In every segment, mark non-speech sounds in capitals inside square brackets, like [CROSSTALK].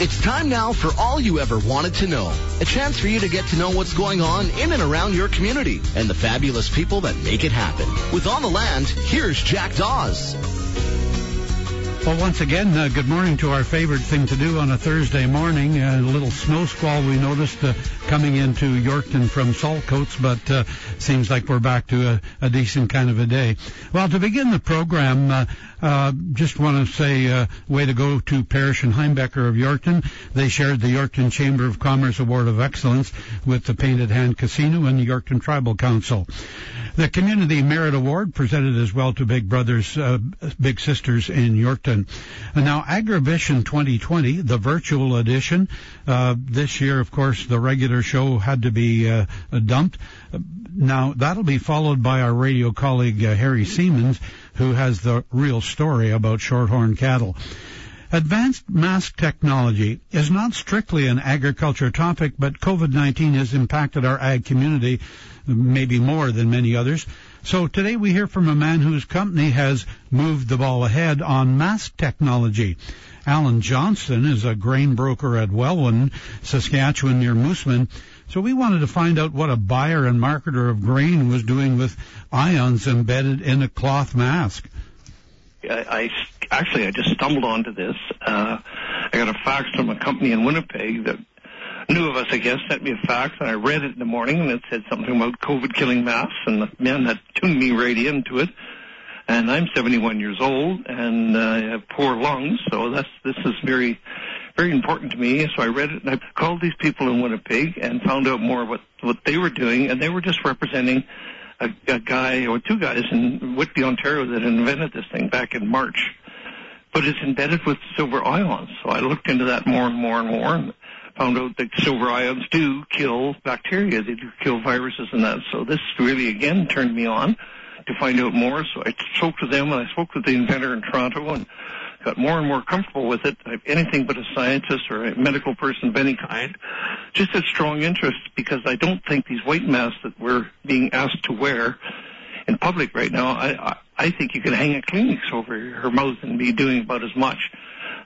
It's time now for all you ever wanted to know. A chance for you to get to know what's going on in and around your community and the fabulous people that make it happen. With On the Land, here's Jack Dawes. Well, once again, uh, good morning to our favorite thing to do on a Thursday morning. Uh, a little snow squall we noticed uh, coming into Yorkton from Saltcoats, but uh, seems like we're back to a, a, decent kind of a day. Well, to begin the program, uh, uh, just want to say uh, way to go to Parrish and Heimbecker of Yorkton. They shared the Yorkton Chamber of Commerce Award of Excellence with the Painted Hand Casino and the Yorkton Tribal Council. The Community Merit Award presented as well to Big Brothers, uh, Big Sisters in Yorkton. And now Agribition 2020, the virtual edition. Uh, this year, of course, the regular show had to be uh, dumped. Now that'll be followed by our radio colleague uh, Harry Siemens, who has the real story about shorthorn cattle. Advanced mask technology is not strictly an agriculture topic, but COVID-19 has impacted our ag community maybe more than many others. So today we hear from a man whose company has moved the ball ahead on mask technology. Alan Johnson is a grain broker at Welwyn, Saskatchewan near Moosomin. So we wanted to find out what a buyer and marketer of grain was doing with ions embedded in a cloth mask. I, I actually I just stumbled onto this. Uh, I got a fax from a company in Winnipeg that knew of us, I guess, sent me a fax, and I read it in the morning, and it said something about COVID killing masks, and the man had tuned me right into it. And I'm 71 years old, and uh, I have poor lungs, so that's this is very, very important to me. So I read it, and I called these people in Winnipeg and found out more about what they were doing, and they were just representing a, a guy or two guys in Whitby, Ontario that invented this thing back in March. But it's embedded with silver ions. So I looked into that more and more and more and found out that silver ions do kill bacteria. They do kill viruses and that. So this really again turned me on to find out more. So I spoke to them and I spoke with the inventor in Toronto and got more and more comfortable with it. I'm anything but a scientist or a medical person of any kind. Just a strong interest because I don't think these white masks that we're being asked to wear in public right now, I, I, I think you can hang a Kleenex over her mouth and be doing about as much.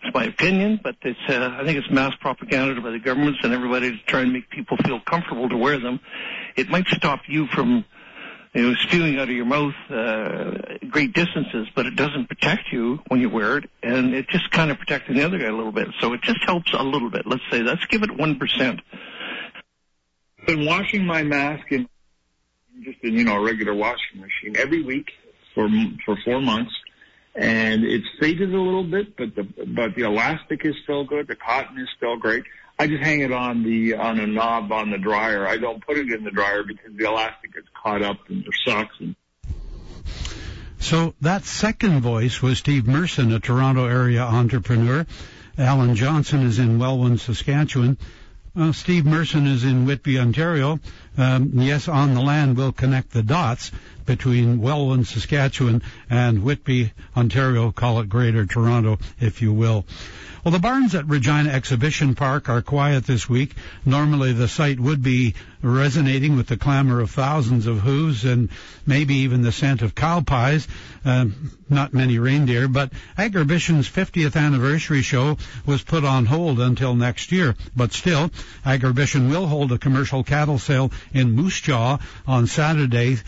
It's my opinion, but it's, uh, I think it's mass propaganda by the governments and everybody to try and make people feel comfortable to wear them. It might stop you from you know, spewing out of your mouth uh, great distances, but it doesn't protect you when you wear it, and it just kind of protecting the other guy a little bit. So it just helps a little bit. Let's say, let's give it one percent. Been washing my mask in just in you know a regular washing machine every week for for four months, and it's faded a little bit, but the but the elastic is still good, the cotton is still great. I just hang it on the on a knob on the dryer. I don't put it in the dryer because the elastic gets caught up in the socks. And... So that second voice was Steve Merson, a Toronto area entrepreneur. Alan Johnson is in Welwyn, Saskatchewan. Well, Steve Merson is in Whitby, Ontario. Um, yes, on the land will connect the dots between Welwyn, Saskatchewan and Whitby, Ontario. Call it Greater Toronto, if you will. Well, the barns at Regina Exhibition Park are quiet this week. Normally the site would be resonating with the clamor of thousands of hooves and maybe even the scent of cow pies. Uh, not many reindeer, but Agribition's 50th anniversary show was put on hold until next year. But still, Agribition will hold a commercial cattle sale in Moose Jaw on Saturday,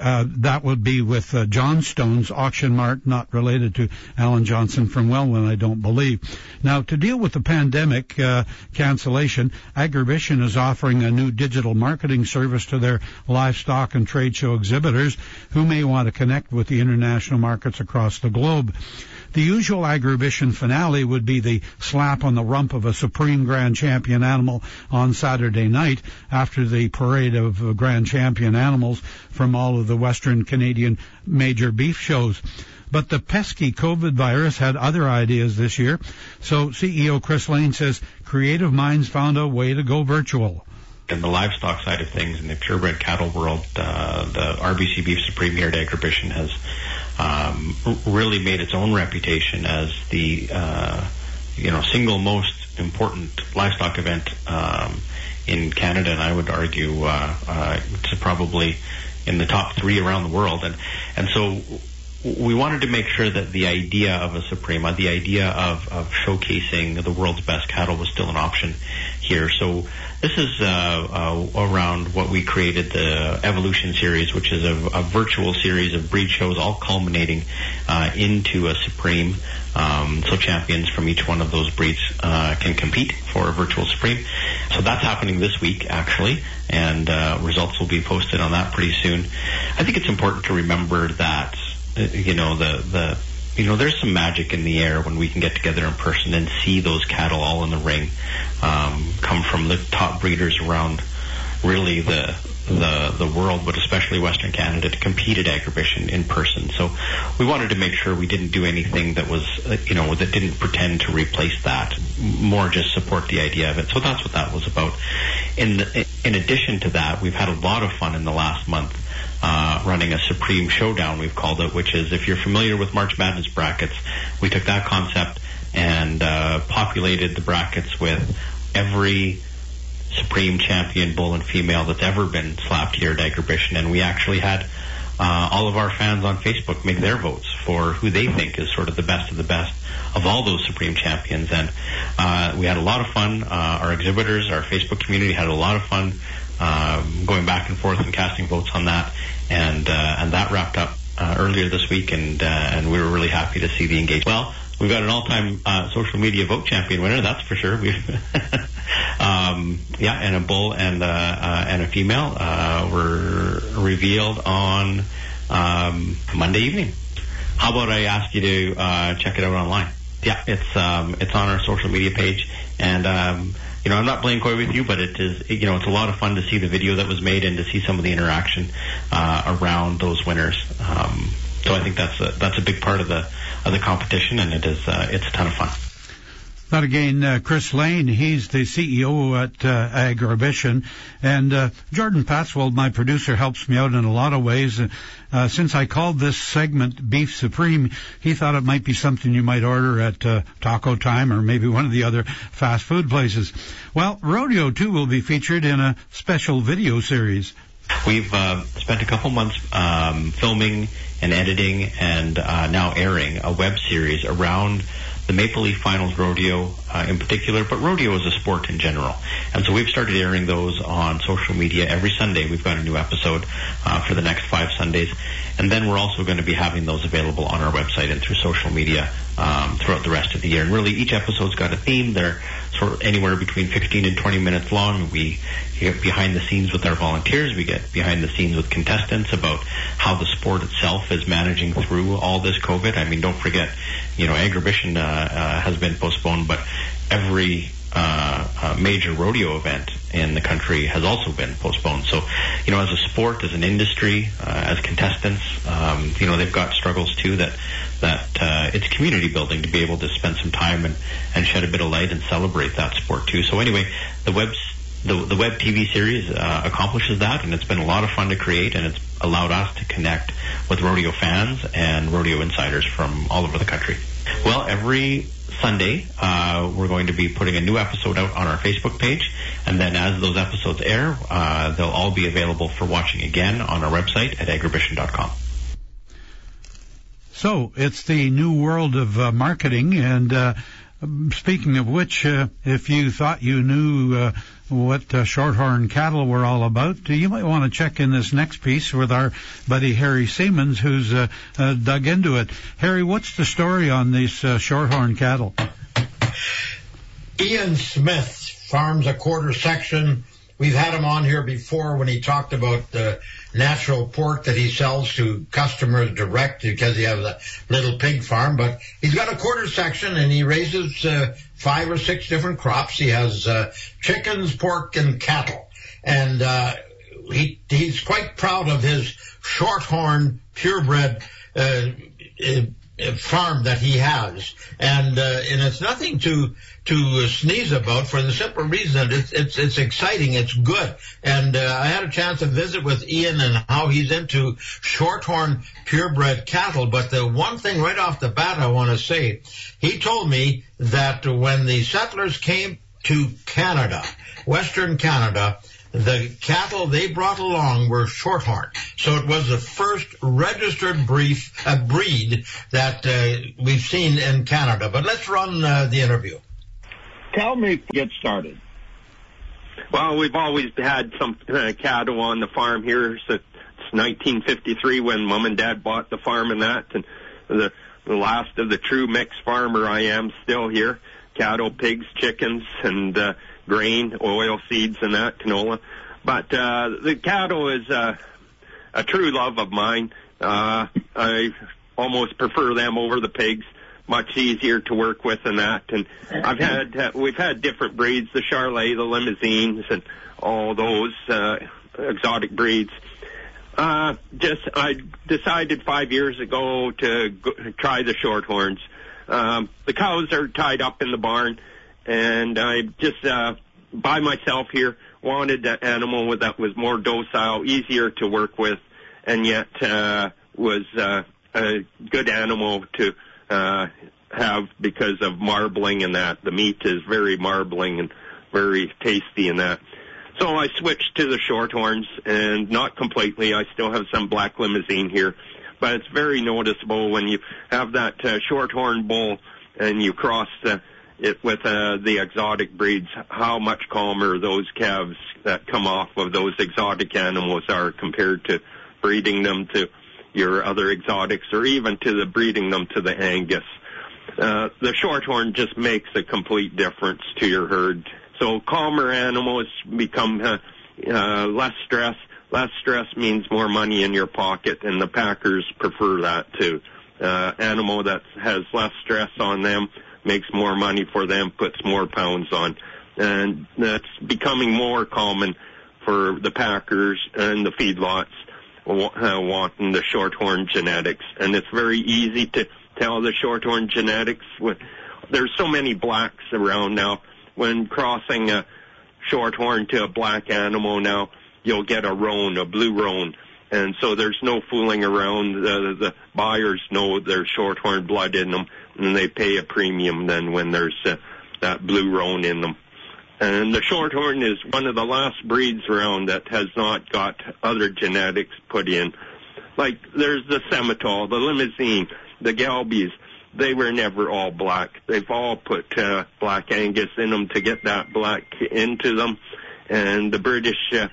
uh, that would be with uh, Johnstone's auction mart, not related to Alan Johnson from Welwyn, I don't believe. Now, to deal with the pandemic uh, cancellation, Agribition is offering a new digital marketing service to their livestock and trade show exhibitors who may want to connect with the international markets across the globe. The usual Agribition finale would be the slap on the rump of a Supreme Grand Champion animal on Saturday night after the parade of Grand Champion animals from all of the Western Canadian major beef shows. But the pesky COVID virus had other ideas this year. So CEO Chris Lane says creative minds found a way to go virtual in the livestock side of things in the purebred cattle world, uh, the RBC Beef Supreme here at Agribition has um, really made its own reputation as the uh, you know single most important livestock event um, in Canada, and I would argue uh, uh, it's probably in the top three around the world. And and so we wanted to make sure that the idea of a Suprema, the idea of, of showcasing the world's best cattle was still an option here. So this is uh, uh, around what we created the Evolution series, which is a, a virtual series of breed shows, all culminating uh, into a Supreme. Um, so champions from each one of those breeds uh, can compete for a virtual Supreme. So that's happening this week, actually, and uh, results will be posted on that pretty soon. I think it's important to remember that you know the the you know, there's some magic in the air when we can get together in person and see those cattle all in the ring um, come from the top breeders around really the the the world, but especially Western Canada, to compete at Agribition in person. So we wanted to make sure we didn't do anything that was, uh, you know, that didn't pretend to replace that. More just support the idea of it. So that's what that was about. In the, in addition to that, we've had a lot of fun in the last month uh, running a Supreme Showdown, we've called it, which is if you're familiar with March Madness brackets, we took that concept and uh, populated the brackets with every Supreme Champion bull and female that's ever been slapped here at Agribition, and we actually had uh, all of our fans on Facebook make their votes for who they think is sort of the best of the best of all those Supreme Champions, and uh, we had a lot of fun. Uh, our exhibitors, our Facebook community had a lot of fun um, going back and forth and casting votes on that, and uh, and that wrapped up uh, earlier this week, and uh, and we were really happy to see the engagement. Well, we've got an all-time uh, social media vote champion winner, that's for sure. [LAUGHS] Um, yeah, and a bull and uh, uh, and a female uh, were revealed on um, Monday evening. How about I ask you to uh, check it out online? Yeah, it's um, it's on our social media page, and um, you know, I'm not playing coy with you, but it is, you know, it's a lot of fun to see the video that was made and to see some of the interaction uh, around those winners. Um, so I think that's a, that's a big part of the of the competition, and it is uh, it's a ton of fun. That again, uh, Chris Lane, he's the CEO at uh, Agribition, and uh, Jordan Patswell, my producer, helps me out in a lot of ways. Uh, since I called this segment Beef Supreme, he thought it might be something you might order at uh, Taco Time or maybe one of the other fast food places. Well, Rodeo too will be featured in a special video series. We've uh, spent a couple months um, filming and editing and uh, now airing a web series around the Maple Leaf Finals Rodeo uh, in particular, but rodeo is a sport in general. And so we've started airing those on social media every Sunday. We've got a new episode uh, for the next five Sundays. And then we're also going to be having those available on our website and through social media um, throughout the rest of the year. And really, each episode's got a theme. They're sort of anywhere between 15 and 20 minutes long. We get behind the scenes with our volunteers. We get behind the scenes with contestants about how the sport itself is managing through all this COVID. I mean, don't forget, you know, Agribition uh, uh, has been postponed, but every uh, uh, major rodeo event in the country has also been postponed. So, you know, as a sport, as an industry, uh, as contestants, um, you know, they've got struggles too that that uh, it's community building to be able to spend some time and, and shed a bit of light and celebrate that sport too. So anyway, the web the, the web TV series uh, accomplishes that, and it's been a lot of fun to create, and it's allowed us to connect with rodeo fans and rodeo insiders from all over the country. Well, every Sunday, uh, we're going to be putting a new episode out on our Facebook page, and then as those episodes air, uh, they'll all be available for watching again on our website at agribition.com. So it's the new world of uh, marketing, and uh, speaking of which, uh, if you thought you knew uh, what uh, shorthorn cattle were all about, you might want to check in this next piece with our buddy Harry Siemens, who's uh, uh, dug into it. Harry, what's the story on these uh, shorthorn cattle? Ian Smith farms a quarter section. We've had him on here before when he talked about the natural pork that he sells to customers direct because he has a little pig farm. But he's got a quarter section and he raises uh, five or six different crops. He has uh, chickens, pork, and cattle. And uh, he he's quite proud of his shorthorn purebred uh, uh, farm that he has, and uh, and it's nothing to to sneeze about for the simple reason it's it's, it's exciting, it's good, and uh, I had a chance to visit with Ian and how he's into shorthorn purebred cattle. But the one thing right off the bat I want to say, he told me that when the settlers came to Canada, Western Canada, the cattle they brought along were shorthorn. So it was the first registered brief, breed that uh, we've seen in Canada. But let's run uh, the interview. Tell me, get started. Well, we've always had some uh, cattle on the farm here since 1953 when mom and dad bought the farm and that, and the, the last of the true mixed farmer I am still here. Cattle, pigs, chickens, and uh, grain, oil seeds, and that canola. But uh, the cattle is uh, a true love of mine. Uh, I almost prefer them over the pigs much easier to work with than that. And I've had uh, we've had different breeds, the Charolais, the Limousines, and all those uh, exotic breeds. Uh, just I decided five years ago to go, try the Shorthorns. Um, the cows are tied up in the barn, and I just uh, by myself here wanted an animal that was more docile, easier to work with, and yet uh, was uh, a good animal to uh, have because of marbling and that. The meat is very marbling and very tasty and that. So I switched to the Shorthorns and not completely. I still have some black limousine here, but it's very noticeable when you have that uh, Shorthorn bull and you cross the, it with uh, the exotic breeds, how much calmer those calves that come off of those exotic animals are compared to breeding them to your other exotics or even to the breeding them to the Angus. Uh, the shorthorn just makes a complete difference to your herd. So calmer animals become uh, uh, less stress. Less stress means more money in your pocket, and the packers prefer that too. Uh, animal that has less stress on them makes more money for them, puts more pounds on, and that's becoming more common for the packers and the feedlots uh, wanting the shorthorn genetics, and it's very easy to tell the shorthorn genetics. With there's so many blacks around now. When crossing a shorthorn to a black animal now, you'll get a roan, a blue roan, and so there's no fooling around. The, the buyers know there's shorthorn blood in them, and they pay a premium then when there's uh, that blue roan in them. And the Shorthorn is one of the last breeds around that has not got other genetics put in. Like there's the Simmental, the Limousine, the Gelbviehs. They were never all black. They've all put uh, black Angus in them to get that black into them. And the British uh,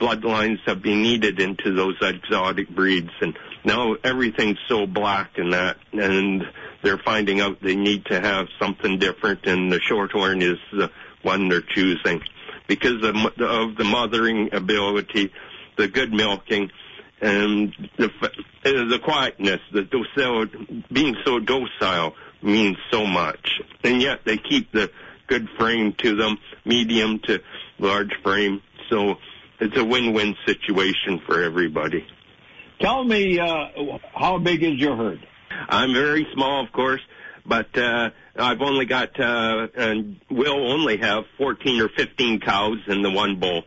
bloodlines have been needed into those exotic breeds. And now everything's so black and that, and they're finding out they need to have something different. And the Shorthorn is the one they're choosing because of, of the mothering ability, the good milking, and the the quietness, the docile, being so docile means so much. And yet they keep the good frame to them, medium to large frame. So it's a win-win situation for everybody. Tell me, uh, how big is your herd? I'm very small, of course, but uh, I've only got uh, and will only have 14 or 15 cows in the one bull.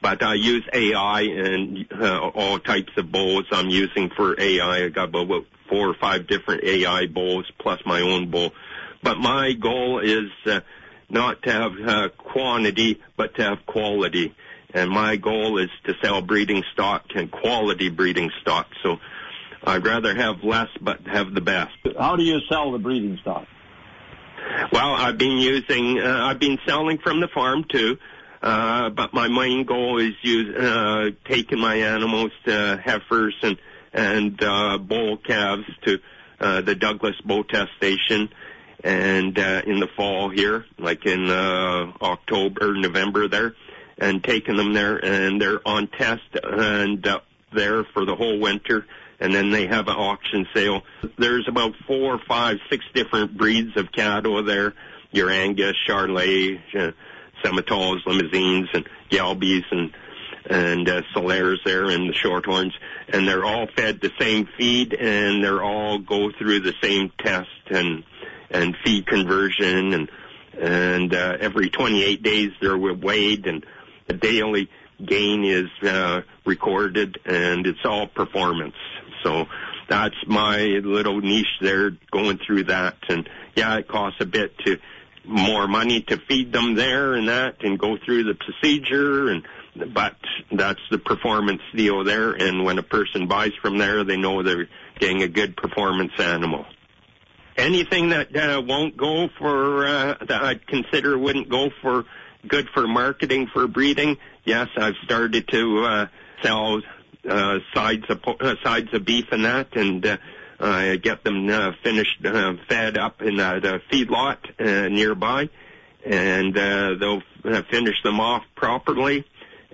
But I use AI and uh, all types of bulls I'm using for AI. I got about four or five different AI bulls plus my own bull. But my goal is uh, not to have uh, quantity, but to have quality. And my goal is to sell breeding stock and quality breeding stock. So I'd rather have less, but have the best. How do you sell the breeding stock? Well, I've been using, uh, I've been selling from the farm too. Uh, but my main goal is use, uh, taking my animals to heifers and, and, uh, bull calves to, uh, the Douglas Bull Test Station and, uh, in the fall here, like in, uh, October, November there, and taking them there and they're on test and, uh, there for the whole winter and then they have an auction sale. There's about four, five, six different breeds of cattle there. Your Angus, Charolais, uh, Limousines, and Gelbviehs, and and uh, Salers there, and the Shorthorns, and they're all fed the same feed, and they're all go through the same test and and feed conversion, and and uh, every 28 days they're weighed, and the daily gain is uh, recorded, and it's all performance. So that's my little niche there going through that. And yeah, it costs a bit to more money to feed them there and that and go through the procedure and but that's the performance deal there. And when a person buys from there, they know they're getting a good performance animal. Anything that uh, won't go for uh, that I'd consider wouldn't go for good for marketing for breeding. Yes, I've started to uh, sell uh, sides of uh, sides of beef and that, and uh, uh, get them uh, finished, uh, fed up in uh, feedlot uh, nearby, and uh, they'll uh, finish them off properly,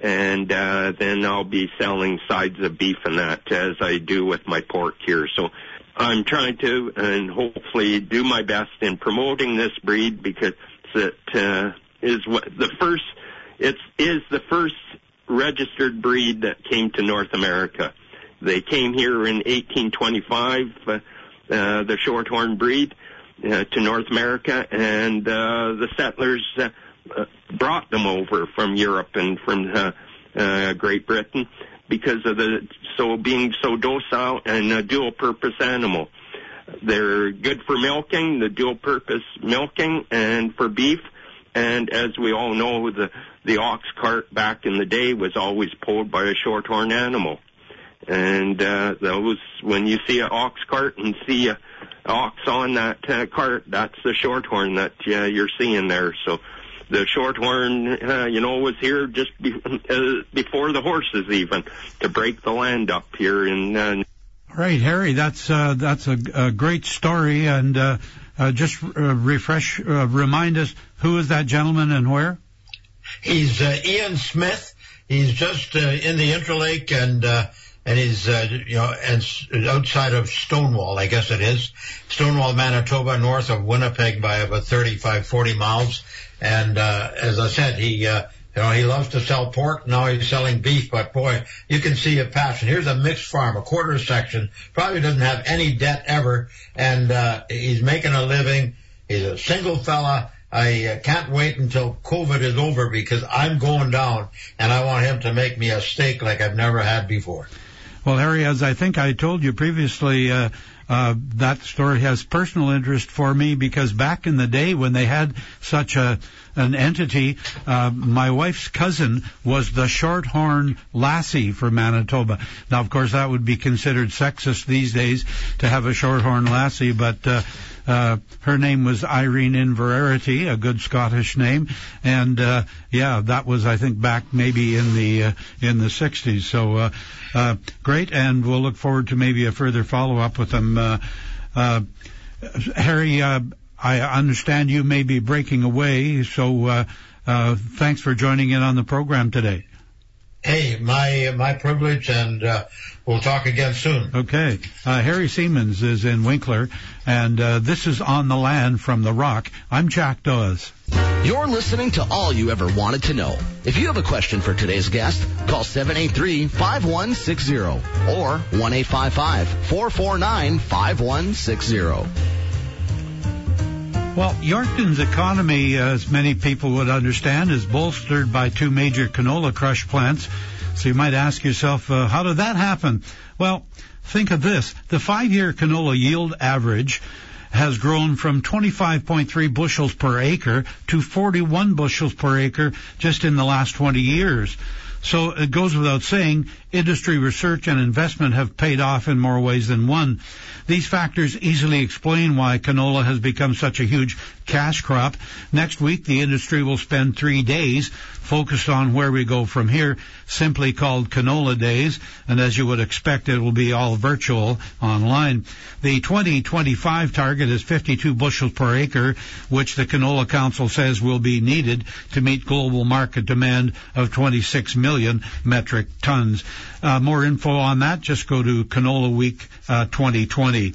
and uh, then I'll be selling sides of beef and that as I do with my pork here. So I'm trying to and hopefully do my best in promoting this breed because it uh, is what the first. It is the first registered breed that came to North America. They came here in 1825, uh, uh, the shorthorn breed, uh, to North America, and uh, the settlers uh, uh, brought them over from Europe and from uh, uh, Great Britain because of the so being so docile and a dual purpose animal. They're good for milking, the dual purpose milking, and for beef. And as we all know, the the ox cart back in the day was always pulled by a shorthorn animal. And uh, those, when you see an ox cart and see a ox on that uh, cart, that's the shorthorn that uh, you're seeing there. So the shorthorn, uh, you know, was here just be, [LAUGHS] uh, before the horses even to break the land up here in. Uh, All right, Harry, that's uh, that's a, a great story, and uh, uh, just uh, refresh, uh, remind us who is that gentleman and where? He's uh, Ian Smith. He's just uh, in the Interlake and. Uh, and he's uh, you know and outside of Stonewall, I guess it is Stonewall, Manitoba, north of Winnipeg by about 35, 40 miles. And uh, as I said, he uh, you know he loves to sell pork. Now he's selling beef, but boy, you can see a passion. Here's a mixed farm, a quarter section. Probably doesn't have any debt ever, and uh, he's making a living. He's a single fella. I uh, can't wait until COVID is over because I'm going down and I want him to make me a steak like I've never had before. Well, Harry, as I think I told you previously, uh, uh, that story has personal interest for me because back in the day when they had such a an entity, uh, my wife's cousin was the Shorthorn Lassie for Manitoba. Now, of course, that would be considered sexist these days to have a Shorthorn Lassie, but uh, uh, her name was Irene Inverarity, a good Scottish name, and uh, yeah, that was I think back maybe in the uh, in the 60s. So uh, uh, great, and we'll look forward to maybe a further follow up with them. Uh, uh, Harry, uh, I understand you may be breaking away, so uh, uh, thanks for joining in on the program today. Hey, my my privilege, and uh, we'll talk again soon. Okay. Uh, Harry Siemens is in Winkler, and uh, this is On the Land from The Rock. I'm Jack Dawes. You're listening to All You Ever Wanted to Know. If you have a question for today's guest, call 783-5160 or 1-855-449-5160. Well, Yorkton's economy, as many people would understand, is bolstered by two major canola crush plants. So you might ask yourself, uh, how did that happen? Well, think of this. The five-year canola yield average has grown from 25.3 bushels per acre to 41 bushels per acre just in the last 20 years. So it goes without saying, industry research and investment have paid off in more ways than one. These factors easily explain why canola has become such a huge cash crop. Next week, the industry will spend three days focused on where we go from here, simply called Canola Days, and as you would expect, it will be all virtual online. The 2025 target is 52 bushels per acre, which the Canola Council says will be needed to meet global market demand of 26 million metric tons. Uh, more info on that, just go to Canola Week uh, 2020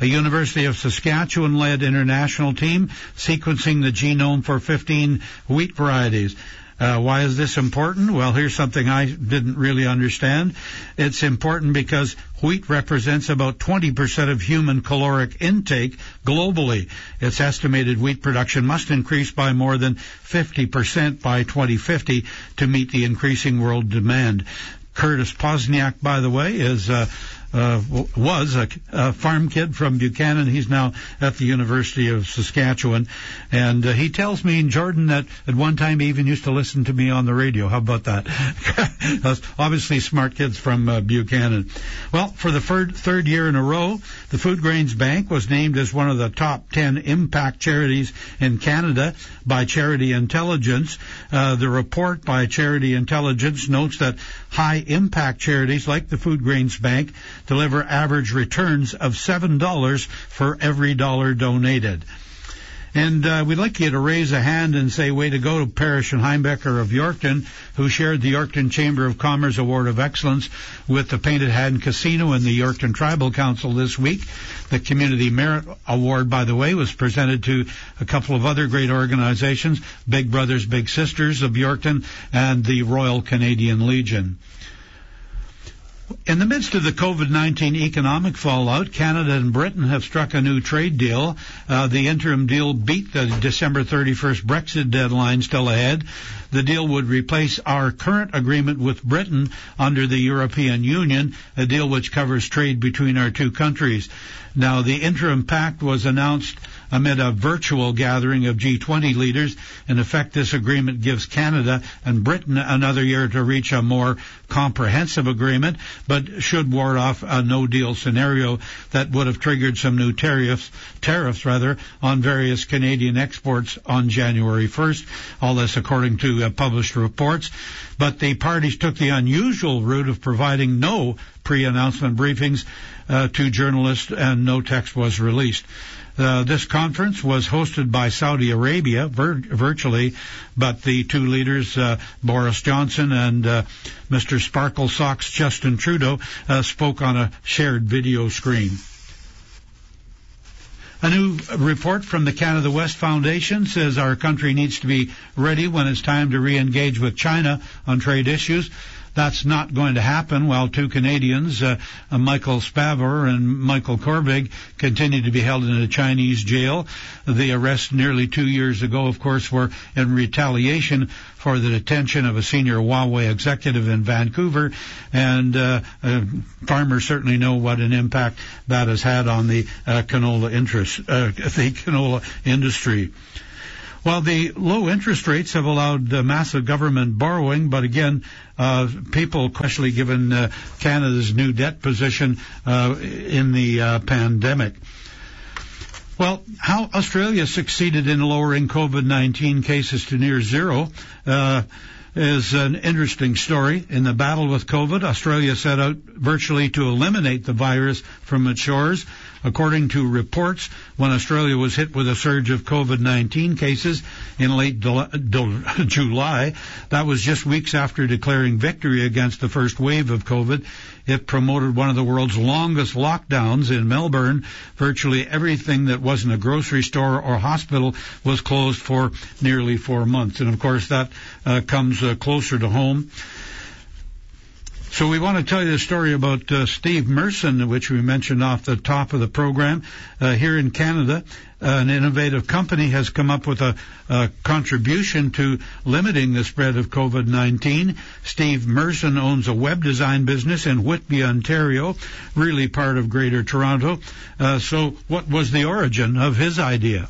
a University of Saskatchewan led international team sequencing the genome for 15 wheat varieties. Uh, why is this important? Well, here's something I didn't really understand. It's important because wheat represents about 20% of human caloric intake globally. It's estimated wheat production must increase by more than 50% by 2050 to meet the increasing world demand. Curtis Pozniak, by the way, is uh, uh, was a, a, farm kid from Buchanan. He's now at the University of Saskatchewan, and uh, he tells me in Jordan that at one time he even used to listen to me on the radio. How about that? [LAUGHS] obviously smart kids from uh, Buchanan. Well, for the third, third year in a row, the Food Grains Bank was named as one of the top 10 impact charities in Canada by Charity Intelligence. Uh, the report by Charity Intelligence notes that high impact charities like the Food Grains Bank deliver average returns of $7 for every dollar donated. And uh, we'd like you to raise a hand and say, way to go to Parrish and Heimbecker of Yorkton, who shared the Yorkton Chamber of Commerce Award of Excellence with the Painted Hand Casino and the Yorkton Tribal Council this week. The Community Merit Award, by the way, was presented to a couple of other great organizations, Big Brothers Big Sisters of Yorkton and the Royal Canadian Legion. In the midst of the COVID-19 economic fallout, Canada and Britain have struck a new trade deal. Uh, the interim deal beat the December 31st Brexit deadline still ahead. The deal would replace our current agreement with Britain under the European Union, a deal which covers trade between our two countries. Now, the interim pact was announced amid a virtual gathering of G20 leaders. In effect, this agreement gives Canada and Britain another year to reach a more comprehensive agreement, but should ward off a no-deal scenario that would have triggered some new tariffs, tariffs rather, on various Canadian exports on January 1st. All this according to uh, published reports. But the parties took the unusual route of providing no pre-announcement briefings uh, to journalists and no text was released. Uh, this conference was hosted by Saudi Arabia vir- virtually, but the two leaders, uh, Boris Johnson and uh, Mr. Sparkle Socks Justin Trudeau, uh, spoke on a shared video screen. A new report from the Canada West Foundation says our country needs to be ready when it's time to re-engage with China on trade issues. That's not going to happen while two Canadians, uh, uh, Michael Spavor and Michael Kovrig, continue to be held in a Chinese jail. The arrests nearly two years ago, of course, were in retaliation for the detention of a senior Huawei executive in Vancouver, and uh, uh, farmers certainly know what an impact that has had on the uh, canola interest, uh, [LAUGHS] the canola industry. Well, the low interest rates have allowed uh, massive government borrowing, but again, uh, people, especially given uh, Canada's new debt position uh, in the uh, pandemic. Well, how Australia succeeded in lowering COVID-19 cases to near zero uh, is an interesting story. In the battle with COVID, Australia set out virtually to eliminate the virus from its shores. According to reports, when Australia was hit with a surge of COVID-19 cases in late [LAUGHS] July, that was just weeks after declaring victory against the first wave of COVID. It promoted one of the world's longest lockdowns in Melbourne. Virtually everything that wasn't a grocery store or hospital was closed for nearly four months. And of course that uh, comes uh, closer to home. So we want to tell you the story about uh, Steve Merson, which we mentioned off the top of the program. Uh, here in Canada, uh, an innovative company has come up with a, a, contribution to limiting the spread of COVID-19. Steve Merson owns a web design business in Whitby, Ontario, really part of Greater Toronto. Uh, so what was the origin of his idea?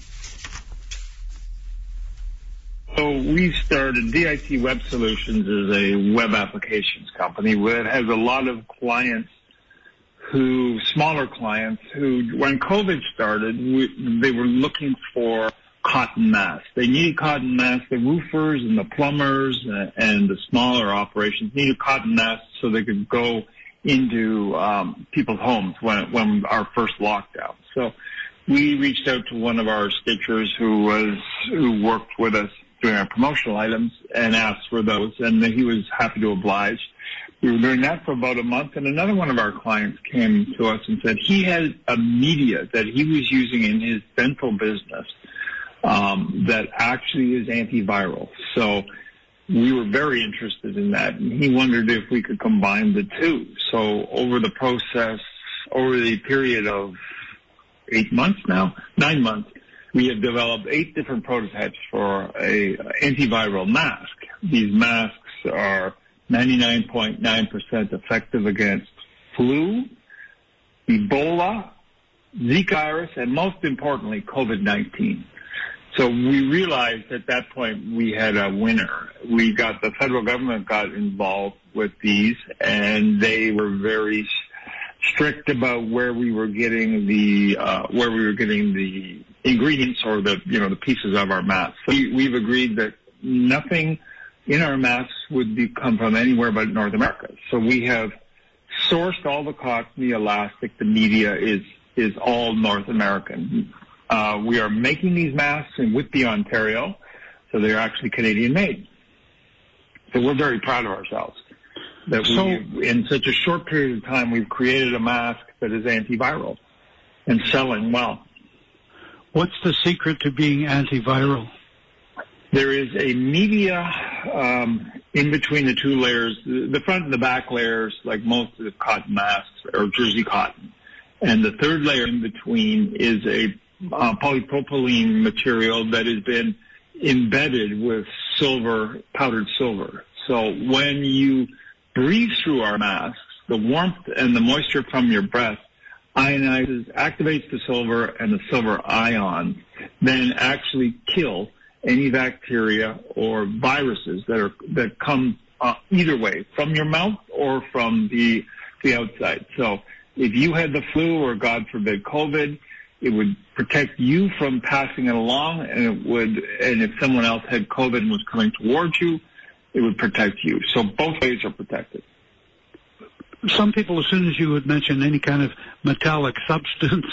So we started DIT Web Solutions as a web applications company that has a lot of clients who, smaller clients who, when COVID started, we, they were looking for cotton masks. They needed cotton masks. The roofers and the plumbers and the smaller operations needed cotton masks so they could go into um, people's homes when when our first lockdown. So we reached out to one of our stitchers who was who worked with us doing our promotional items and asked for those, and he was happy to oblige. We were doing that for about a month, and another one of our clients came to us and said he had a media that he was using in his dental business um, that actually is antiviral. So we were very interested in that, and he wondered if we could combine the two. So over the process, over the period of eight months now, nine months, we have developed eight different prototypes for a antiviral mask. These masks are 99.9% effective against flu, Ebola, Zika virus, and most importantly, COVID-19. So we realized at that point we had a winner. We got the federal government got involved with these, and they were very strict about where we were getting the uh, where we were getting the ingredients or the you know the pieces of our masks. So we, we've agreed that nothing in our masks would be come from anywhere but North America. So we have sourced all the cotton, the elastic, the media is is all North American. Uh, we are making these masks in Whitby, Ontario, so they're actually Canadian made. So we're very proud of ourselves that so, we, in such a short period of time, we've created a mask that is antiviral and selling well. What's the secret to being antiviral? There is a media um, in between the two layers. The front and the back layers, like most of the cotton masks, or jersey cotton. And the third layer in between is a uh, polypropylene material that has been embedded with silver, powdered silver. So when you breathe through our masks, the warmth and the moisture from your breath ionizes, activates the silver and the silver ions, then actually kill any bacteria or viruses that are that come uh, either way from your mouth or from the the outside. So if you had the flu or God forbid COVID, it would protect you from passing it along, and it would, and if someone else had COVID and was coming towards you, it would protect you. So both ways are protected. Some people, as soon as you would mention any kind of metallic [LAUGHS] substance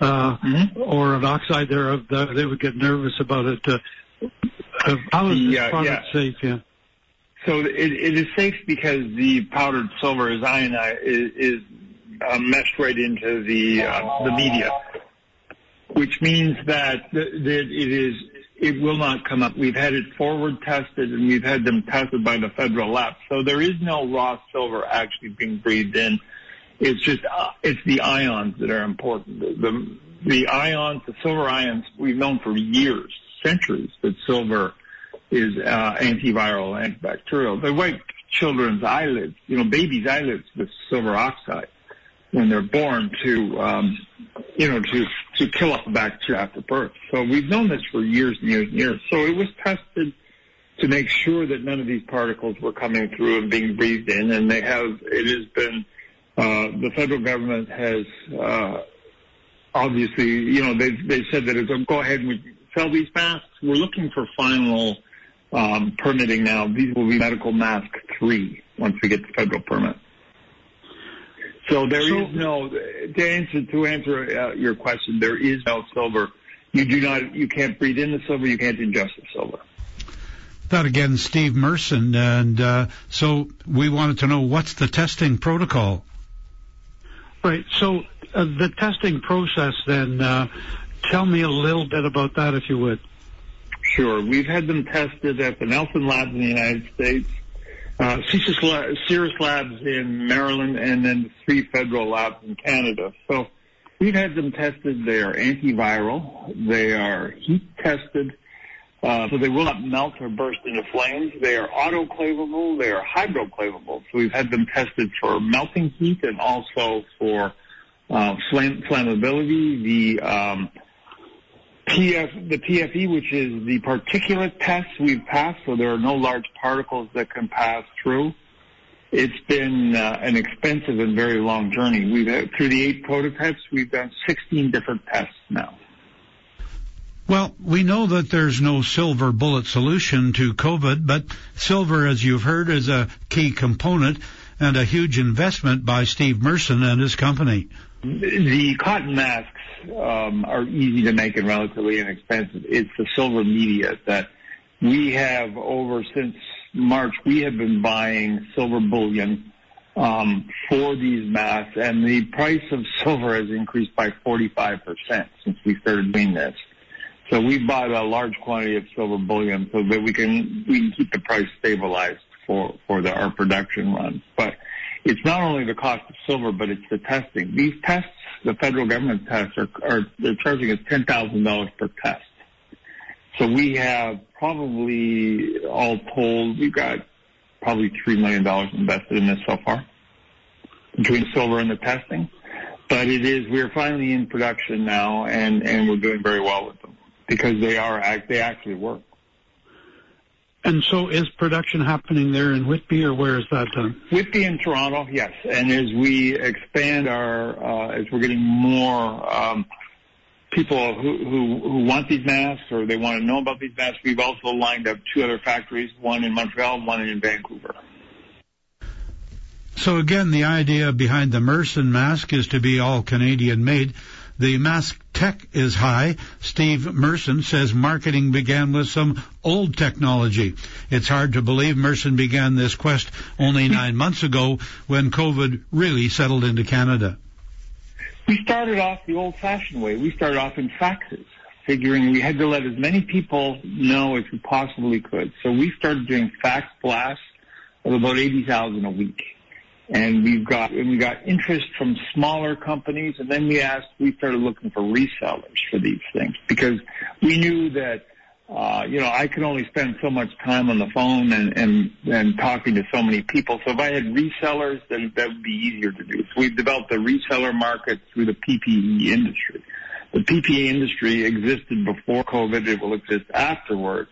uh, mm-hmm. or an oxide thereof, they would get nervous about it. Uh, uh, how is this yeah, product yeah. safe? Yeah. So it, it is safe because the powdered silver is ionized, is, is uh, meshed right into the uh, the media which means that, that it is it will not come up. We've had it forward tested and we've had them tested by the federal lab. So there is no raw silver actually being breathed in. It's just uh, it's the ions that are important. The, the ions, the silver ions, we've known for years, centuries, that silver is uh, antiviral, antibacterial. They wipe children's eyelids, you know, babies' eyelids with silver oxide when they're born to, um, you know, to, to kill off bacteria after birth. So we've known this for years and years and years. So it was tested to make sure that none of these particles were coming through and being breathed in. And they have, it has been, uh, the federal government has, uh, obviously, you know, they've, they said that it's, go ahead and sell these masks. We're looking for final, um, permitting now. These will be medical mask three once we get the federal permit. So there so, is no to answer to answer uh, your question. There is no silver. You do not. You can't breathe in the silver. You can't ingest the silver. That again, Steve Merson, and uh, so we wanted to know what's the testing protocol. Right. So uh, the testing process, then, uh, tell me a little bit about that, if you would. Sure. We've had them tested at the Nelson Labs in the United States, uh, Cerus Labs in Maryland, and then three federal labs in Canada. So we've had them tested. They are antiviral. They are heat tested. Uh, so they will not melt or burst into flames. They are autoclavable. They are hydroclavable. So we've had them tested for melting heat and also for uh, flammability. The um, PF, the PFE, which is the particulate test we've passed, so there are no large particles that can pass through. It's been uh, an expensive and very long journey. We've had, through the eight prototypes, we've done 16 different tests now. Well, we know that there's no silver bullet solution to COVID, but silver, as you've heard, is a key component and a huge investment by Steve Merson and his company. The cotton masks um, are easy to make and relatively inexpensive. It's the silver media that we have over since March. We have been buying silver bullion um, for these masks, and the price of silver has increased by 45% since we started doing this. So we bought a large quantity of silver bullion so that we can we can keep the price stabilized for for the, our production run. But it's not only the cost of silver, but it's the testing. These tests the federal government tests are, are they're charging us ten thousand dollars per test. So we have probably all told we've got probably three million dollars invested in this so far between silver and the testing. but it is we're finally in production now, and and we're doing very well with them because they are they actually work. And so, is production happening there in Whitby, or where is that done? Whitby and Toronto, yes. And as we expand our, uh, as we're getting more um, people who, who who want these masks or they want to know about these masks, we've also lined up two other factories, one in Montreal, one in Vancouver. So again, the idea behind the Mersen mask is to be all Canadian made. The mask tech is high. Steve Merson says marketing began with some old technology. It's hard to believe Merson began this quest only [LAUGHS] nine months ago when COVID really settled into Canada. We started off the old-fashioned way. We started off in faxes, figuring we had to let as many people know as we possibly could. So we started doing fax blasts of about 80,000 a week and we've got and we got interest from smaller companies and then we asked we started looking for resellers for these things because we knew that uh, you know, I could only spend so much time on the phone and, and, and talking to so many people. So if I had resellers, then that would be easier to do. So we've developed a reseller market through the PPE industry. The PPE industry existed before COVID. It will exist afterwards.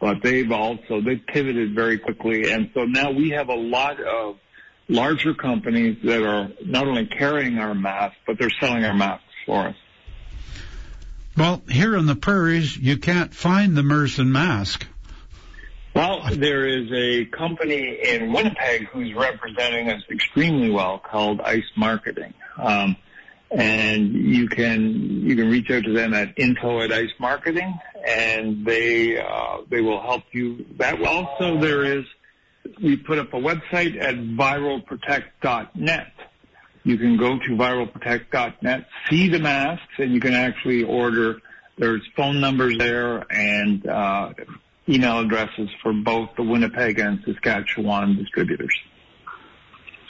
But they've also, they've pivoted very quickly. And so now we have a lot of larger companies that are not only carrying our masks, but they're selling our masks for us. Well, here in the prairies, you can't find the Merson mask. Well, there is a company in Winnipeg who's representing us extremely well called Ice Marketing. Um, and you can you can reach out to them at info at Ice Marketing, and they uh, they will help you. That also there is we put up a website at viralprotect.net. You can go to viralprotect.net, see the masks, and you can actually order. There's phone numbers there and uh, email addresses for both the Winnipeg and Saskatchewan distributors.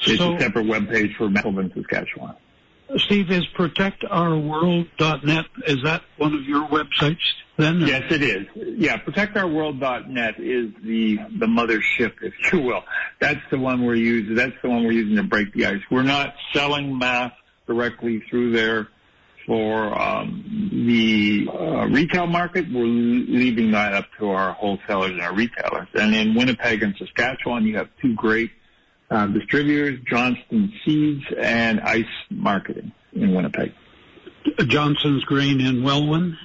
It's a separate web page for Manitoba and Saskatchewan. Steve, is protectourworld.net, is that one of your websites then? Yes, it is. Yeah, protectourworld.net is the, the mothership, if you will. That's the one we're using, that's the one we're using to break the ice. We're not selling masks directly through there for um, the uh, retail market. We're leaving that up to our wholesalers and our retailers. And in Winnipeg and Saskatchewan, you have two great distributors, Johnston Seeds and Ice Marketing in Winnipeg. Johnson's Grain in Welwyn?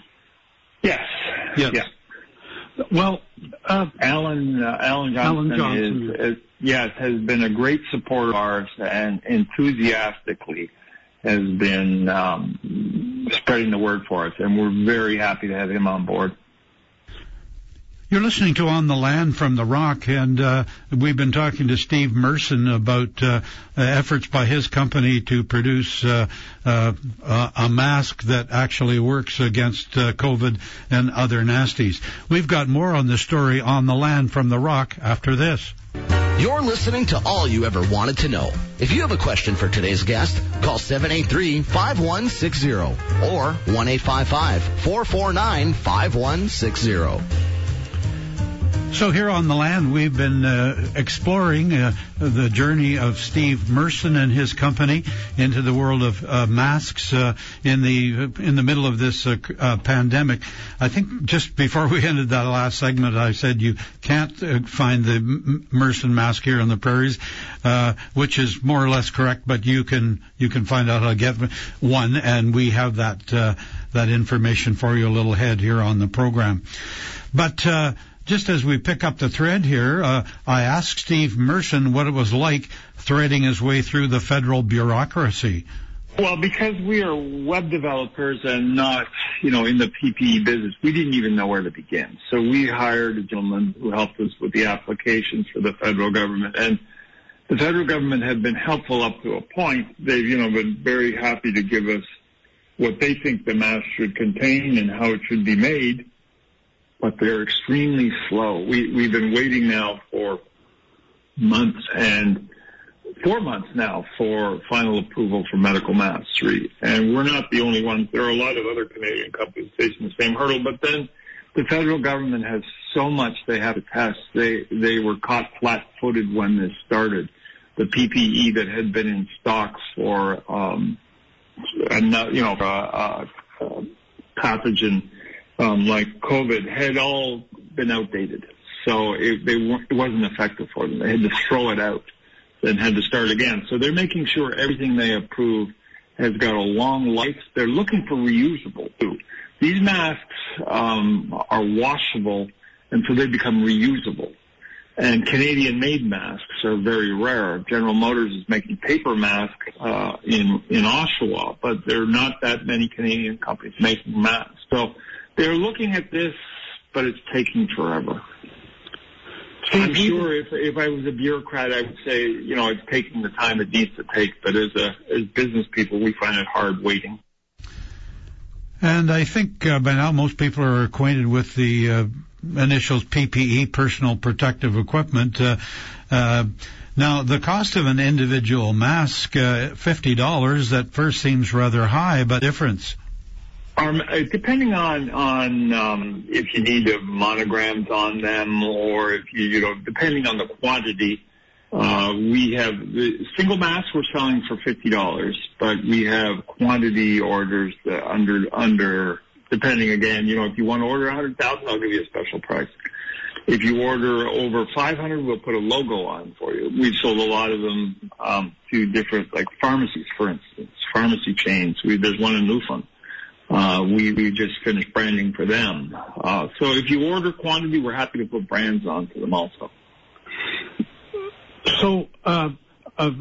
Yes. Yes. Yeah. Well, uh, Alan uh, Alan Johnson, Alan Johnson. Is, is, yes has been a great supporter of ours and enthusiastically has been um, spreading the word for us, and we're very happy to have him on board. You're listening to On the Land from the Rock, and uh, we've been talking to Steve Merson about uh, efforts by his company to produce uh, uh a mask that actually works against uh, COVID and other nasties. We've got more on the story On the Land from the Rock after this. You're listening to All You Ever Wanted to Know. If you have a question for today's guest, call 783-5160 or 1-855-449-5160. So here on the land, we've been uh, exploring uh, the journey of Steve Merson and his company into the world of uh, masks uh, in the in the middle of this uh, uh, pandemic. I think just before [LAUGHS] we ended that last segment, I said you can't find the Merson mask here on the prairies, which is more or less correct. But you can you can find out how to get one, and we have that that information for you a little ahead here on the program. But just as we pick up the thread here, uh, I asked Steve Merson what it was like threading his way through the federal bureaucracy. Well, because we are web developers and not, you know, in the PPE business, we didn't even know where to begin. So we hired a gentleman who helped us with the applications for the federal government. And the federal government had been helpful up to a point. They've, you know, been very happy to give us what they think the mask should contain and how it should be made but they're extremely slow. We, we've been waiting now for months and four months now for final approval for medical mastery. And we're not the only ones. There are a lot of other Canadian companies facing the same hurdle, but then the federal government has so much they have to test. They, they were caught flat-footed when this started. The PPE that had been in stocks for, um, you know, uh, uh, pathogen um, like COVID had all been outdated. So it, they it wasn't effective for them. They had to throw it out and had to start again. So they're making sure everything they approve has got a long life. They're looking for reusable too. These masks um, are washable, and so they become reusable. And Canadian-made masks are very rare. General Motors is making paper masks uh, in in Oshawa, but there are not that many Canadian companies making masks. So they're looking at this, but it's taking forever. I'm sure if if I was a bureaucrat, I would say, you know, it's taking the time it needs to take. But as a as business people, we find it hard waiting. And I think uh, by now most people are acquainted with the uh, initials PPE, personal protective equipment. Uh, uh, now, the cost of an individual mask, uh, $50, that first seems rather high, but difference. Um, uh, depending on on um, if you need monograms on them or if you you know depending on the quantity, uh, we have the single masks we're selling for fifty dollars, but we have quantity orders that under under depending again. You know, if you want to order a hundred thousand, I'll give you a special price. If you order over 500, we'll put a logo on for you. We've sold a lot of them um, to different, like pharmacies, for instance, pharmacy chains. We, there's one in Newfoundland we, we just finished branding for them. Uh, so if you order quantity, we're happy to put brands onto them also. So, uh, uh,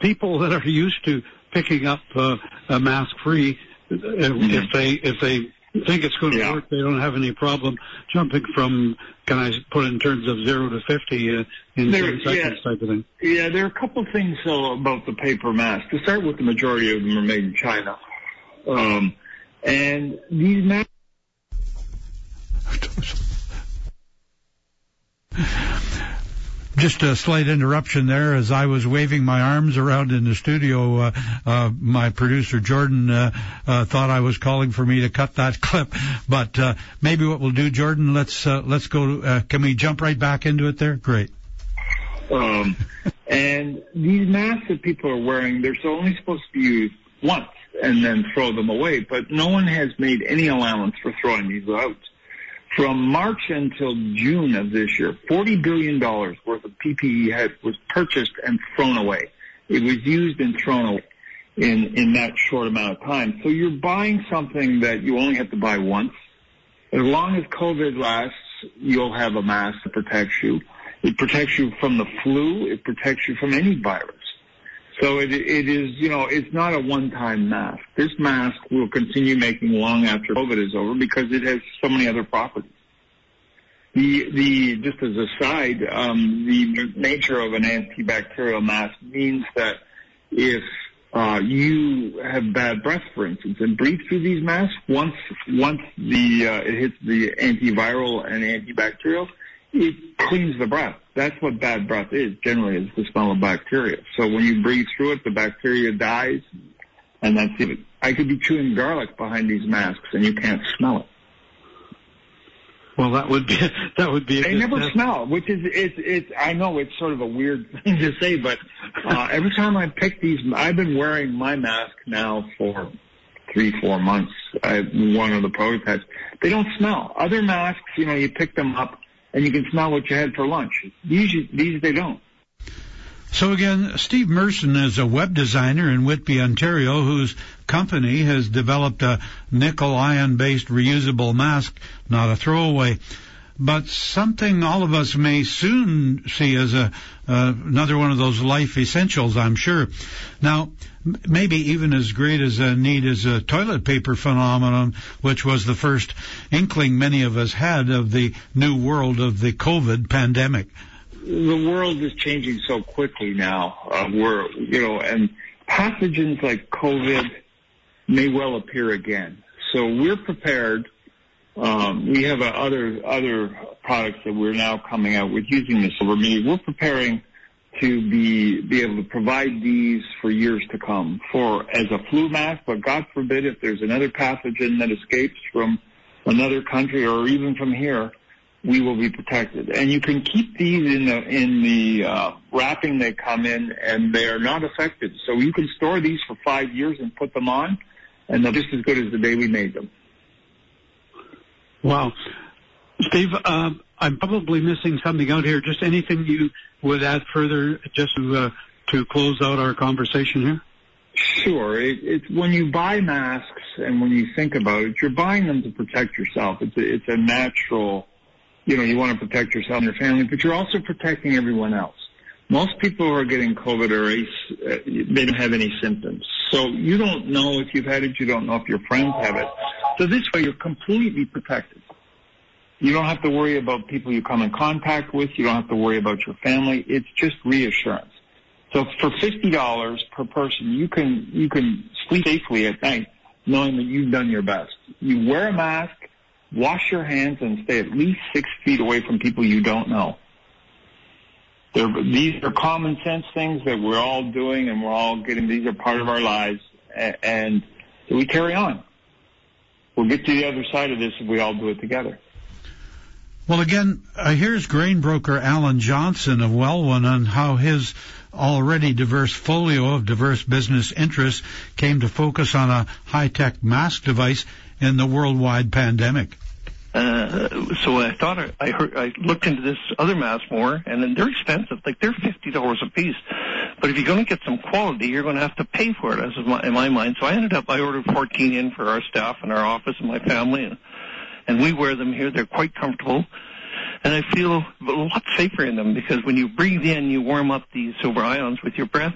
people that are used to picking up uh, a mask free, mm-hmm. if they if they think it's going to work, they don't have any problem jumping from. Can I put in terms of zero to fifty uh, in there, seconds yeah, type of thing? Yeah, there are a couple of things though about the paper mask. To start with, the majority of them are made in China. Um, and these men. Just a slight interruption there as I was waving my arms around in the studio. Uh, uh, my producer Jordan uh, uh thought I was calling for me to cut that [LAUGHS] clip, but uh, maybe what we'll do, Jordan, let's uh, let's go. can we jump right back into it there? Great. Um, and these masks that people are wearing, they're only supposed to be used once and then throw them away. But no one has made any allowance for throwing these out. From March until June of this year, $40 billion worth of PPE was purchased and thrown away. It was used and thrown away in, in that short amount of time. So you're buying something that you only have to buy once. As long as COVID lasts, you'll have a mask that protects you. It protects you from the flu. It protects you from any virus. So it, it is, you know, it's not a one-time mask. This mask will continue making long after COVID is over because it has so many other properties. The, the, just as a side, um, the nature of an antibacterial mask means that if uh, you have bad breath, for instance, and breathe through these masks, once once the uh, it hits the antiviral and antibacterial, it cleans the breath. That's what bad breath is, generally, is the smell of bacteria. So when you breathe through it, the bacteria dies, and that's it. I could be chewing garlic behind these masks, and you can't smell it. Well, that would be [LAUGHS] that would be. they never test. smell, which is it's it's. I know it's sort of a weird [LAUGHS] thing to say, but uh, every time I pick these, I've been wearing my mask now for three, four months. I one of the prototypes. They don't smell. Other masks, you know, you pick them up and you can smell what you had for lunch. These, these they don't. So again, Steve Merson is a web designer in Whitby, Ontario, whose company has developed a nickel ion based reusable mask, not a throwaway but something all of us may soon see as a uh, another one of those life essentials, I'm sure. Now, m- maybe even as great as a need as a toilet paper phenomenon, which was the first inkling many of us had of the new world of the COVID pandemic. The world is changing so quickly now. Uh, we're, you know, and pathogens like COVID may well appear again. So we're prepared we have uh, other other products that we're now coming out with using the silver media. We're preparing to be be able to provide these for years to come for as a flu mask. But God forbid if there's another pathogen that escapes from another country or even from here, we will be protected. And you can keep these in the in the uh, wrapping they come in, and they are not affected. So you can store these for five years and put them on, and they're just as good as the day we made them. Wow, Steve, um, I'm probably missing something out here. Just anything you would add further, just to uh, to close out our conversation here. Sure. It, it's when you buy masks and when you think about it, you're buying them to protect yourself. It's a, it's a natural you know, you want to protect yourself and your family, but you're also protecting everyone else. Most people who are getting COVID or ACE, uh, they don't have any symptoms. So you don't know if you've had it, you don't know if your friends have it. So this way you're completely protected. You don't have to worry about people you come in contact with. You don't have to worry about your family. It's just reassurance. So for fifty dollars per person, you can you can sleep safely at night, knowing that you've done your best. You wear a mask, wash your hands and stay at least six feet away from people you don't know. They're, these are common sense things that we're all doing and we're all getting, these are part of our lives and we carry on. We'll get to the other side of this if we all do it together. Well, again, uh, here's grain broker Alan Johnson of Welwyn on how his already diverse folio of diverse business interests came to focus on a high-tech mask device in the worldwide pandemic. Uh, so I thought I, I heard I looked into this other mask more, and then they're expensive. Like they're fifty dollars a piece. But if you're going to get some quality, you're going to have to pay for it, as in my, in my mind. So I ended up I ordered fourteen in for our staff and our office and my family, and, and we wear them here. They're quite comfortable and I feel a lot safer in them because when you breathe in, you warm up these silver ions with your breath,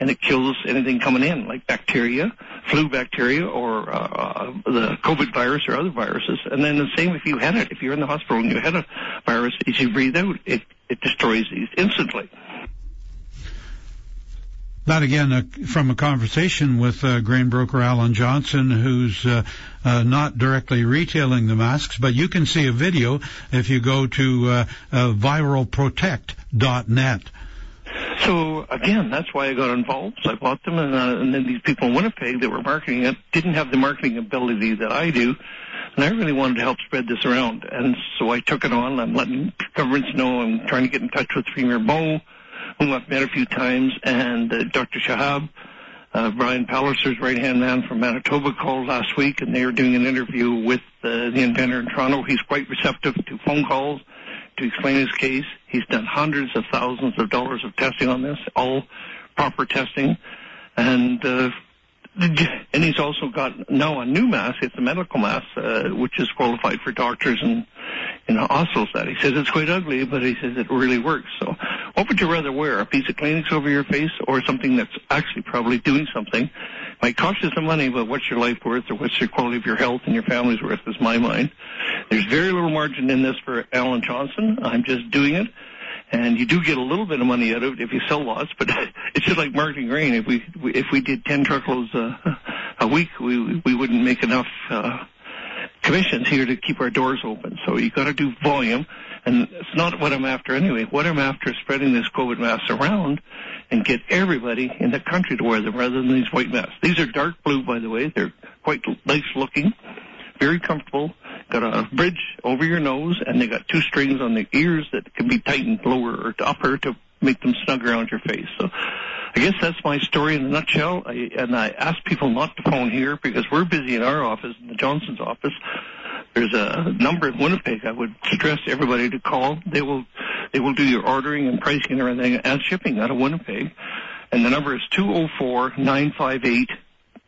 and it kills anything coming in, like bacteria, flu bacteria, or uh, uh, the COVID virus or other viruses. And then the same if you had it, if you're in the hospital and you had a virus, as you breathe out, it it destroys these instantly. That again uh, from a conversation with uh, grain broker Alan Johnson, who's uh, uh, not directly retailing the masks, but you can see a video if you go to uh, viralprotect.net. So again, that's why I got involved. So I bought them, and, uh, and then these people in Winnipeg that were marketing it didn't have the marketing ability that I do, and I really wanted to help spread this around. And so I took it on. I'm letting governments know. I'm trying to get in touch with Premier Moe whom I've met a few times, and uh, Dr. Shahab, uh, Brian Pallister's right-hand man from Manitoba called last week, and they were doing an interview with uh, the inventor in Toronto. He's quite receptive to phone calls to explain his case. He's done hundreds of thousands of dollars of testing on this, all proper testing, and uh, and he's also got now a new mask. It's a medical mask, uh, which is qualified for doctors and in hospitals. That he says it's quite ugly, but he says it really works. So, what would you rather wear? A piece of Kleenex over your face, or something that's actually probably doing something? Might cost you some money, but what's your life worth, or what's your quality of your health and your family's worth? Is my mind. There's very little margin in this for Alan Johnson. I'm just doing it and you do get a little bit of money out of it if you sell lots. But [LAUGHS] it's just like marketing grain. If we if we did ten truckloads a, [LAUGHS] a week, we we wouldn't make enough uh, commissions here to keep our doors open. So you got to do volume, and it's not what I'm after anyway. What I'm after is spreading this COVID mask around and get everybody in the country to wear them rather than these white masks. These are dark blue, by the way. They're quite nice looking, very comfortable got a bridge over your nose, and they got two strings on the ears that can be tightened lower or upper to make them snug around your face. So I guess that's my story in a nutshell. I, and I ask people not to phone here because we're busy in our office, in the Johnson's office. There's a number in Winnipeg. I would stress everybody to call. They will, they will do your ordering and pricing and everything and shipping out of Winnipeg. And the number is two zero oh four nine five eight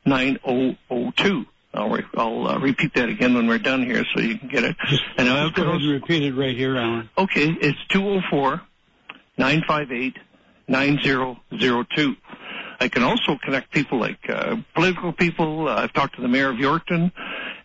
nine zero zero two. I'll, re- I'll uh, repeat that again when we're done here so you can get it. Just, and I'll go ahead and repeat it right here, Alan. Okay, it's 204 958 9002. I can also connect people like uh, political people. Uh, I've talked to the mayor of Yorkton,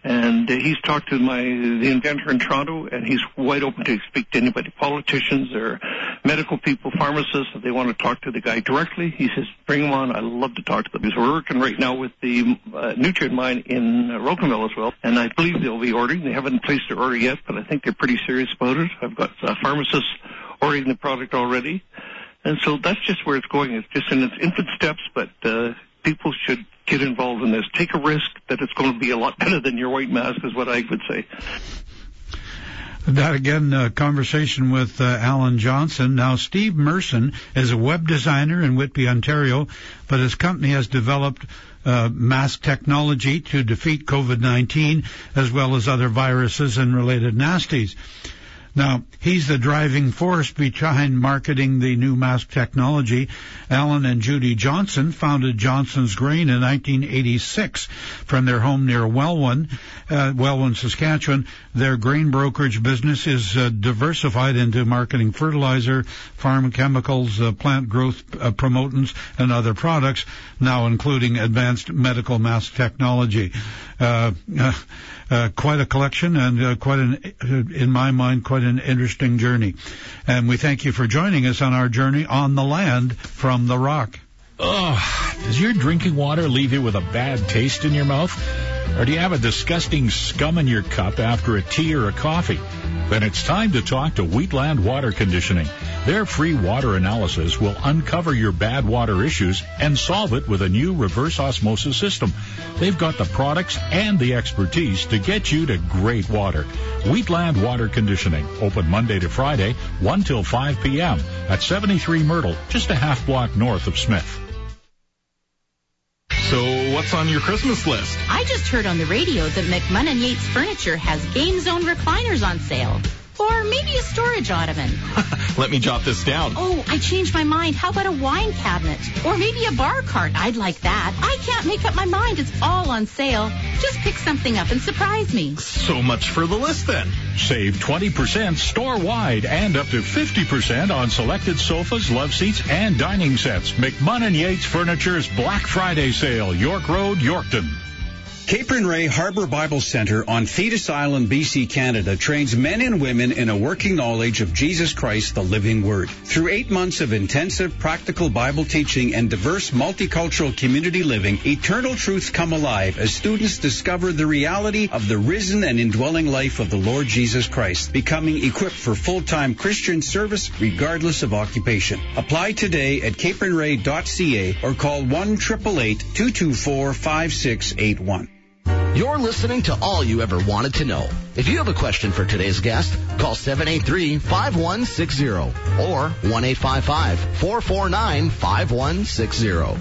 and he's talked to my the inventor in Toronto, and he's wide open to speak to anybody, politicians or medical people, pharmacists. If they want to talk to the guy directly, he says, "Bring them on. I love to talk to them." Because we're working right now with the uh, Nutrien mine in uh, Rocanville as well, and I believe they'll be ordering. They haven't placed their order yet, but I think they're pretty serious about it. I've got uh, pharmacists ordering the product already. And so that's just where it's going. It's just in its infant steps, but uh, people should get involved in this. Take a risk that it's going to be a lot better than your white mask, is what I would say. That again, uh, conversation with uh, Alan Johnson. Now, Steve Merson is a web designer in Whitby, Ontario, but his company has developed uh, mask technology to defeat COVID-19 as well as other viruses and related nasties. Now, he's the driving force behind marketing the new mask technology. Alan and Judy Johnson founded Johnson's Grain in 1986 from their home near Welwyn, uh, Saskatchewan. Their grain brokerage business is uh, diversified into marketing fertilizer, farm chemicals, uh, plant growth uh, promotants, and other products, now including advanced medical mask technology. Uh, uh, uh, quite a collection and uh, quite an, uh, in my mind, quite an interesting journey. And we thank you for joining us on our journey on the land from the rock. Oh, does your drinking water leave you with a bad taste in your mouth? Or do you have a disgusting scum in your cup after a tea or a coffee? Then it's time to talk to Wheatland Water Conditioning. Their free water analysis will uncover your bad water issues and solve it with a new reverse osmosis system. They've got the products and the expertise to get you to great water. Wheatland Water Conditioning, open Monday to Friday, 1 till 5 p.m. at 73 Myrtle, just a half block north of Smith. So, what's on your Christmas list? I just heard on the radio that McMunn Yates Furniture has Game Zone recliners on sale. Or maybe a storage ottoman. [LAUGHS] Let me jot this down. Oh, I changed my mind. How about a wine cabinet? Or maybe a bar cart? I'd like that. I can't make up my mind. It's all on sale. Just pick something up and surprise me. So much for the list then. Save 20% store wide and up to 50% on selected sofas, love seats, and dining sets. McMunn and Yates Furniture's Black Friday sale, York Road, Yorkton. Capernwray Harbor Bible Center on Thetis Island, BC, Canada trains men and women in a working knowledge of Jesus Christ, the living Word. Through eight months of intensive practical Bible teaching and diverse multicultural community living, eternal truths come alive as students discover the reality of the risen and indwelling life of the Lord Jesus Christ, becoming equipped for full-time Christian service regardless of occupation. Apply today at capernwray.ca or call 1 224 5681. You're listening to All You Ever Wanted to Know. If you have a question for today's guest, call 783-5160 or 1-855-449-5160.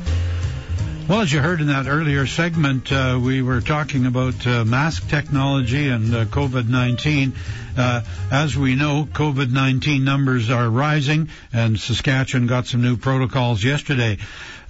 Well, as you heard in that earlier segment, uh, we were talking about uh, mask technology and uh, COVID-19. Uh, as we know, COVID-19 numbers are rising, and Saskatchewan got some new protocols yesterday.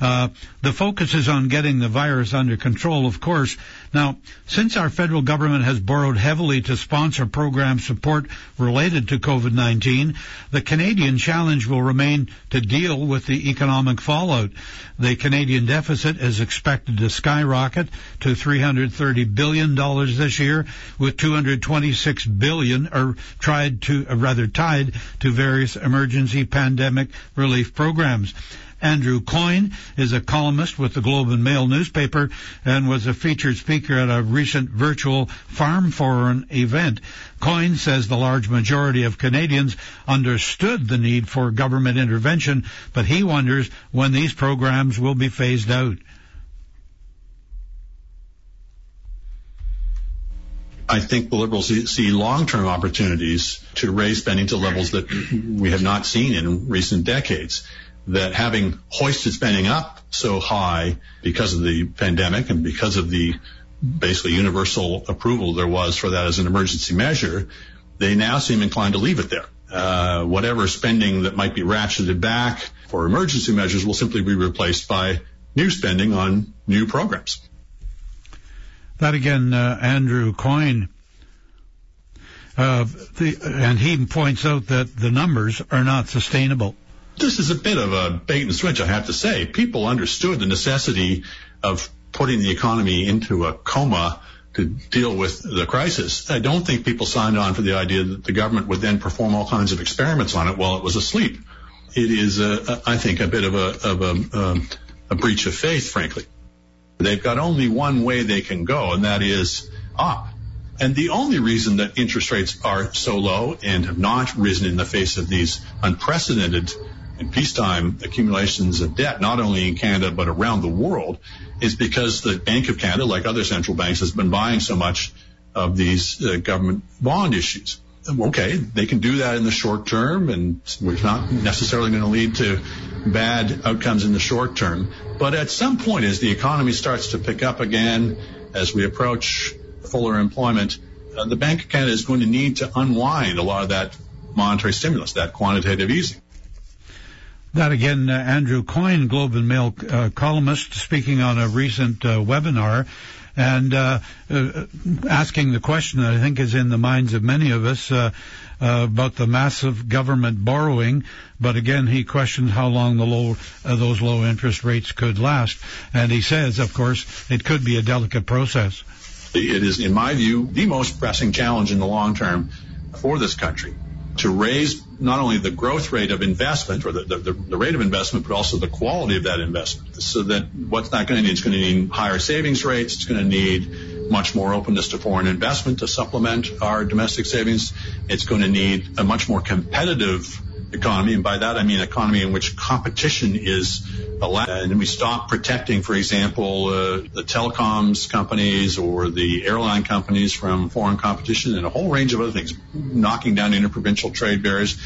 Uh, the focus is on getting the virus under control, of course. Now, since our federal government has borrowed heavily to sponsor program support related to COVID-19, the Canadian challenge will remain to deal with the economic fallout. The Canadian deficit is expected to skyrocket to $330 billion this year, with 226 billion, or tried to, uh, rather tied to various emergency pandemic relief programs. Andrew Coyne is a columnist with the Globe and Mail newspaper and was a featured speaker at a recent virtual Farm Forum event. Coyne says the large majority of Canadians understood the need for government intervention, but he wonders when these programs will be phased out. I think the Liberals see long-term opportunities to raise spending to levels that we have not seen in recent decades that having hoisted spending up so high because of the pandemic and because of the basically universal approval there was for that as an emergency measure, they now seem inclined to leave it there. Uh, whatever spending that might be ratcheted back for emergency measures will simply be replaced by new spending on new programs. That again, uh, Andrew Coyne. Uh, the, and he points out that the numbers are not sustainable. This is a bit of a bait and switch, I have to say. People understood the necessity of putting the economy into a coma to deal with the crisis. I don't think people signed on for the idea that the government would then perform all kinds of experiments on it while it was asleep. It is, a, I think, a bit of a, of a, um, a breach of faith, frankly. They've got only one way they can go, and that is up. And the only reason that interest rates are so low and have not risen in the face of these unprecedented in peacetime accumulations of debt, not only in Canada but around the world, is because the Bank of Canada, like other central banks, has been buying so much of these uh, government bond issues. okay, they can do that in the short term, and we're not necessarily going to lead to bad outcomes in the short term. But at some point, as the economy starts to pick up again, as we approach fuller employment, uh, the Bank of Canada is going to need to unwind a lot of that monetary stimulus, that quantitative easing. That again, uh, Andrew Coyne, Globe and Mail uh, columnist, speaking on a recent uh, webinar and uh, uh, asking the question that I think is in the minds of many of us uh, about the massive government borrowing. But again, he questions how long the low those low interest rates could last, and he says, of course, it could be a delicate process. It is, in my view, the most pressing challenge in the long term for this country to raise not only the growth rate of investment or the, the, the, rate of investment, but also the quality of that investment. So that what's not going to need, it's going to need higher savings rates. It's going to need much more openness to foreign investment to supplement our domestic savings. It's going to need a much more competitive economy, and by that I mean economy in which competition is allowed, and we stop protecting, for example, uh, the telecoms companies or the airline companies from foreign competition, and a whole range of other things, knocking down interprovincial trade barriers.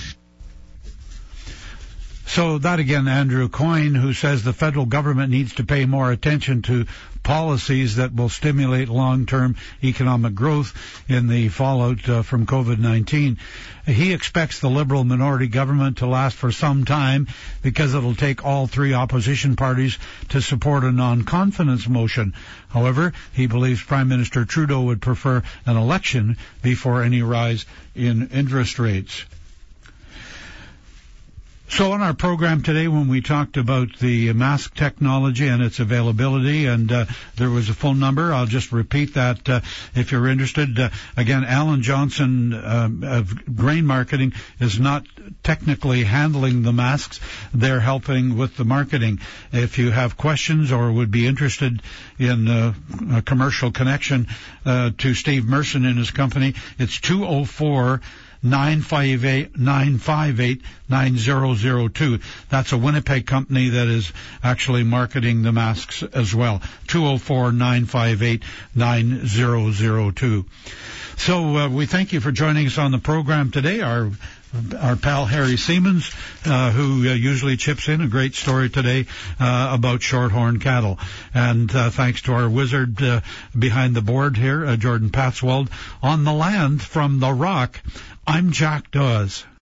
So that again, Andrew Coyne, who says the federal government needs to pay more attention to policies that will stimulate long-term economic growth in the fallout uh, from COVID-19. He expects the Liberal minority government to last for some time because it'll take all three opposition parties to support a non-confidence motion. However, he believes Prime Minister Trudeau would prefer an election before any rise in interest rates. So on our program today, when we talked about the mask technology and its availability, and uh, there was a phone number, I'll just repeat that uh, if you're interested. Uh, again, Alan Johnson um, of Grain Marketing is not technically handling the masks; they're helping with the marketing. If you have questions or would be interested in uh, a commercial connection uh, to Steve Merson and his company, it's 204- 958 958 9002. That's a Winnipeg company that is actually marketing the masks as well. 204 958 9002. So uh, we thank you for joining us on the program today. Our our pal Harry Siemens, uh, who uh, usually chips in a great story today uh, about shorthorn cattle. And uh, thanks to our wizard uh, behind the board here, uh, Jordan Patswald, on the land from the rock. I'm Jack Dawes.